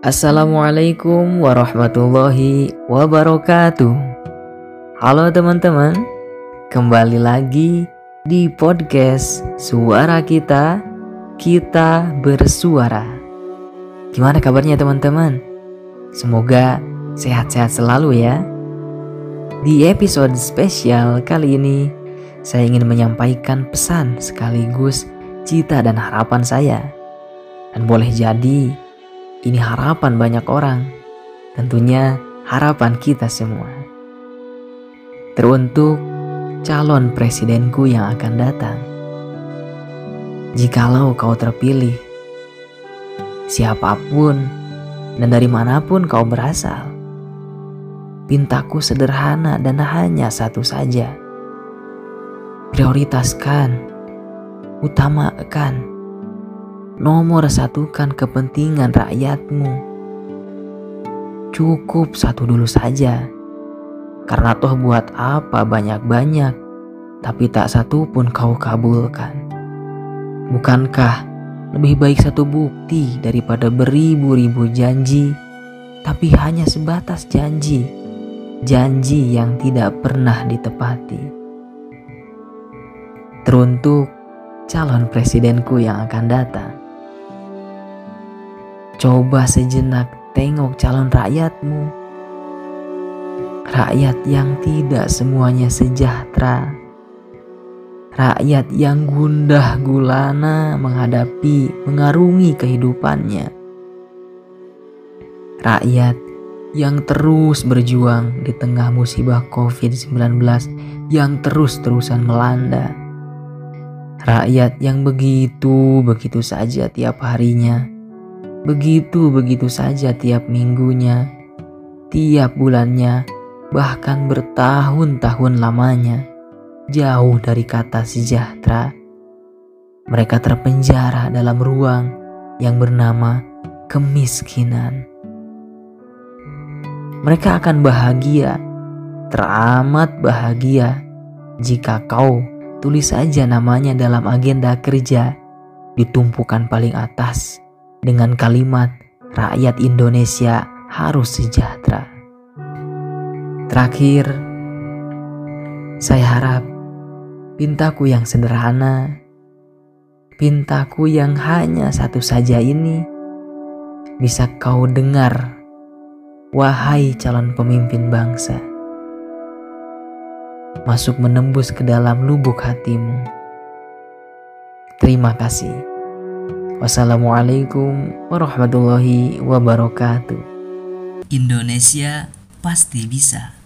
Assalamualaikum warahmatullahi wabarakatuh. Halo teman-teman, kembali lagi di podcast Suara Kita, Kita Bersuara. Gimana kabarnya teman-teman? Semoga sehat-sehat selalu ya. Di episode spesial kali ini, saya ingin menyampaikan pesan sekaligus cita dan harapan saya. Dan boleh jadi ini harapan banyak orang, tentunya harapan kita semua. Teruntuk calon presidenku yang akan datang. Jikalau kau terpilih, siapa pun dan dari mana pun kau berasal, pintaku sederhana dan hanya satu saja. Prioritaskan, utamakan nomor satukan kepentingan rakyatmu. Cukup satu dulu saja. Karena toh buat apa banyak-banyak, tapi tak satu pun kau kabulkan. Bukankah lebih baik satu bukti daripada beribu-ribu janji, tapi hanya sebatas janji. Janji yang tidak pernah ditepati. Teruntuk calon presidenku yang akan datang. Coba sejenak tengok calon rakyatmu. Rakyat yang tidak semuanya sejahtera. Rakyat yang gundah gulana menghadapi, mengarungi kehidupannya. Rakyat yang terus berjuang di tengah musibah COVID-19 yang terus-terusan melanda. Rakyat yang begitu-begitu saja tiap harinya Begitu-begitu saja tiap minggunya, tiap bulannya, bahkan bertahun-tahun lamanya, jauh dari kata sejahtera. Mereka terpenjara dalam ruang yang bernama kemiskinan. Mereka akan bahagia, teramat bahagia, jika kau tulis saja namanya dalam agenda kerja, ditumpukan paling atas dengan kalimat rakyat Indonesia harus sejahtera. Terakhir, saya harap pintaku yang sederhana, pintaku yang hanya satu saja ini bisa kau dengar, wahai calon pemimpin bangsa. Masuk menembus ke dalam lubuk hatimu. Terima kasih. Wassalamualaikum warahmatullahi wabarakatuh. Indonesia pasti bisa.